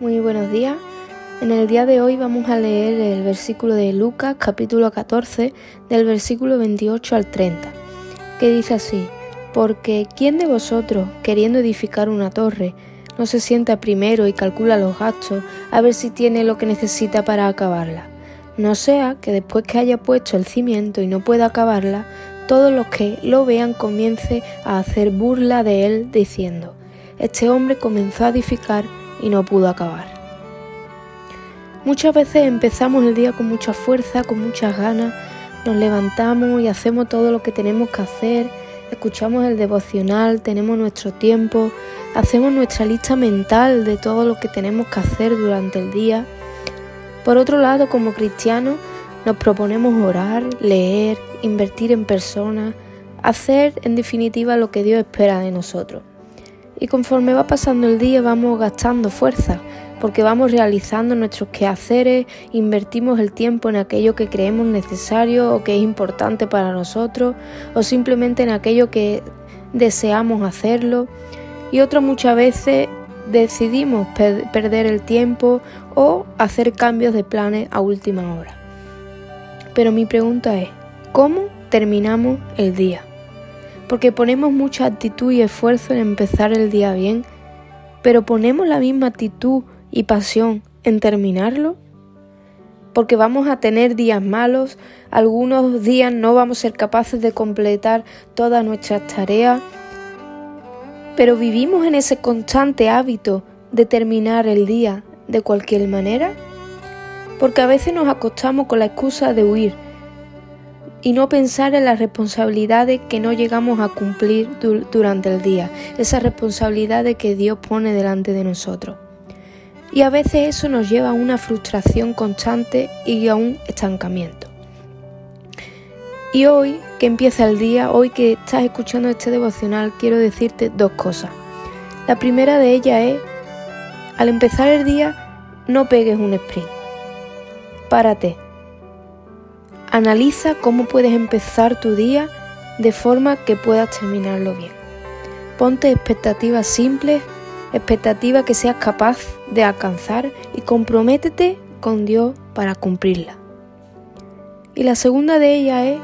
Muy buenos días. En el día de hoy vamos a leer el versículo de Lucas capítulo 14 del versículo 28 al 30, que dice así, porque ¿quién de vosotros, queriendo edificar una torre, no se sienta primero y calcula los gastos a ver si tiene lo que necesita para acabarla? No sea que después que haya puesto el cimiento y no pueda acabarla, todos los que lo vean comience a hacer burla de él diciendo, este hombre comenzó a edificar y no pudo acabar. Muchas veces empezamos el día con mucha fuerza, con muchas ganas, nos levantamos y hacemos todo lo que tenemos que hacer, escuchamos el devocional, tenemos nuestro tiempo, hacemos nuestra lista mental de todo lo que tenemos que hacer durante el día. Por otro lado, como cristianos, nos proponemos orar, leer, invertir en personas, hacer en definitiva lo que Dios espera de nosotros y conforme va pasando el día vamos gastando fuerza, porque vamos realizando nuestros quehaceres, invertimos el tiempo en aquello que creemos necesario o que es importante para nosotros, o simplemente en aquello que deseamos hacerlo, y otras muchas veces decidimos perder el tiempo o hacer cambios de planes a última hora. Pero mi pregunta es, ¿cómo terminamos el día? Porque ponemos mucha actitud y esfuerzo en empezar el día bien, pero ponemos la misma actitud y pasión en terminarlo. Porque vamos a tener días malos, algunos días no vamos a ser capaces de completar todas nuestras tareas, pero vivimos en ese constante hábito de terminar el día de cualquier manera. Porque a veces nos acostamos con la excusa de huir, y no pensar en las responsabilidades que no llegamos a cumplir durante el día, esas responsabilidades que Dios pone delante de nosotros. Y a veces eso nos lleva a una frustración constante y a un estancamiento. Y hoy que empieza el día, hoy que estás escuchando este devocional, quiero decirte dos cosas. La primera de ellas es, al empezar el día, no pegues un sprint. Párate, Analiza cómo puedes empezar tu día de forma que puedas terminarlo bien. Ponte expectativas simples, expectativas que seas capaz de alcanzar y comprométete con Dios para cumplirla. Y la segunda de ellas es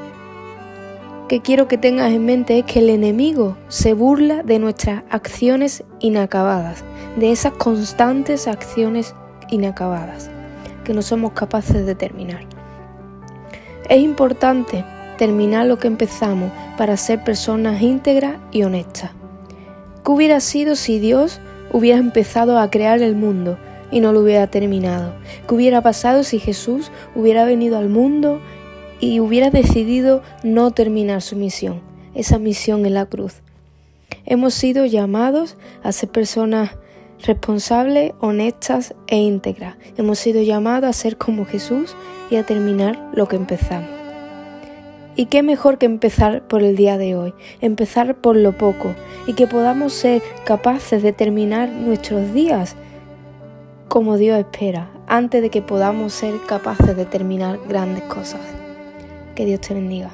que quiero que tengas en mente es que el enemigo se burla de nuestras acciones inacabadas, de esas constantes acciones inacabadas que no somos capaces de terminar. Es importante terminar lo que empezamos para ser personas íntegras y honestas. ¿Qué hubiera sido si Dios hubiera empezado a crear el mundo y no lo hubiera terminado? ¿Qué hubiera pasado si Jesús hubiera venido al mundo y hubiera decidido no terminar su misión, esa misión en la cruz? Hemos sido llamados a ser personas responsables, honestas e íntegras. Hemos sido llamados a ser como Jesús y a terminar lo que empezamos. Y qué mejor que empezar por el día de hoy, empezar por lo poco y que podamos ser capaces de terminar nuestros días como Dios espera, antes de que podamos ser capaces de terminar grandes cosas. Que Dios te bendiga.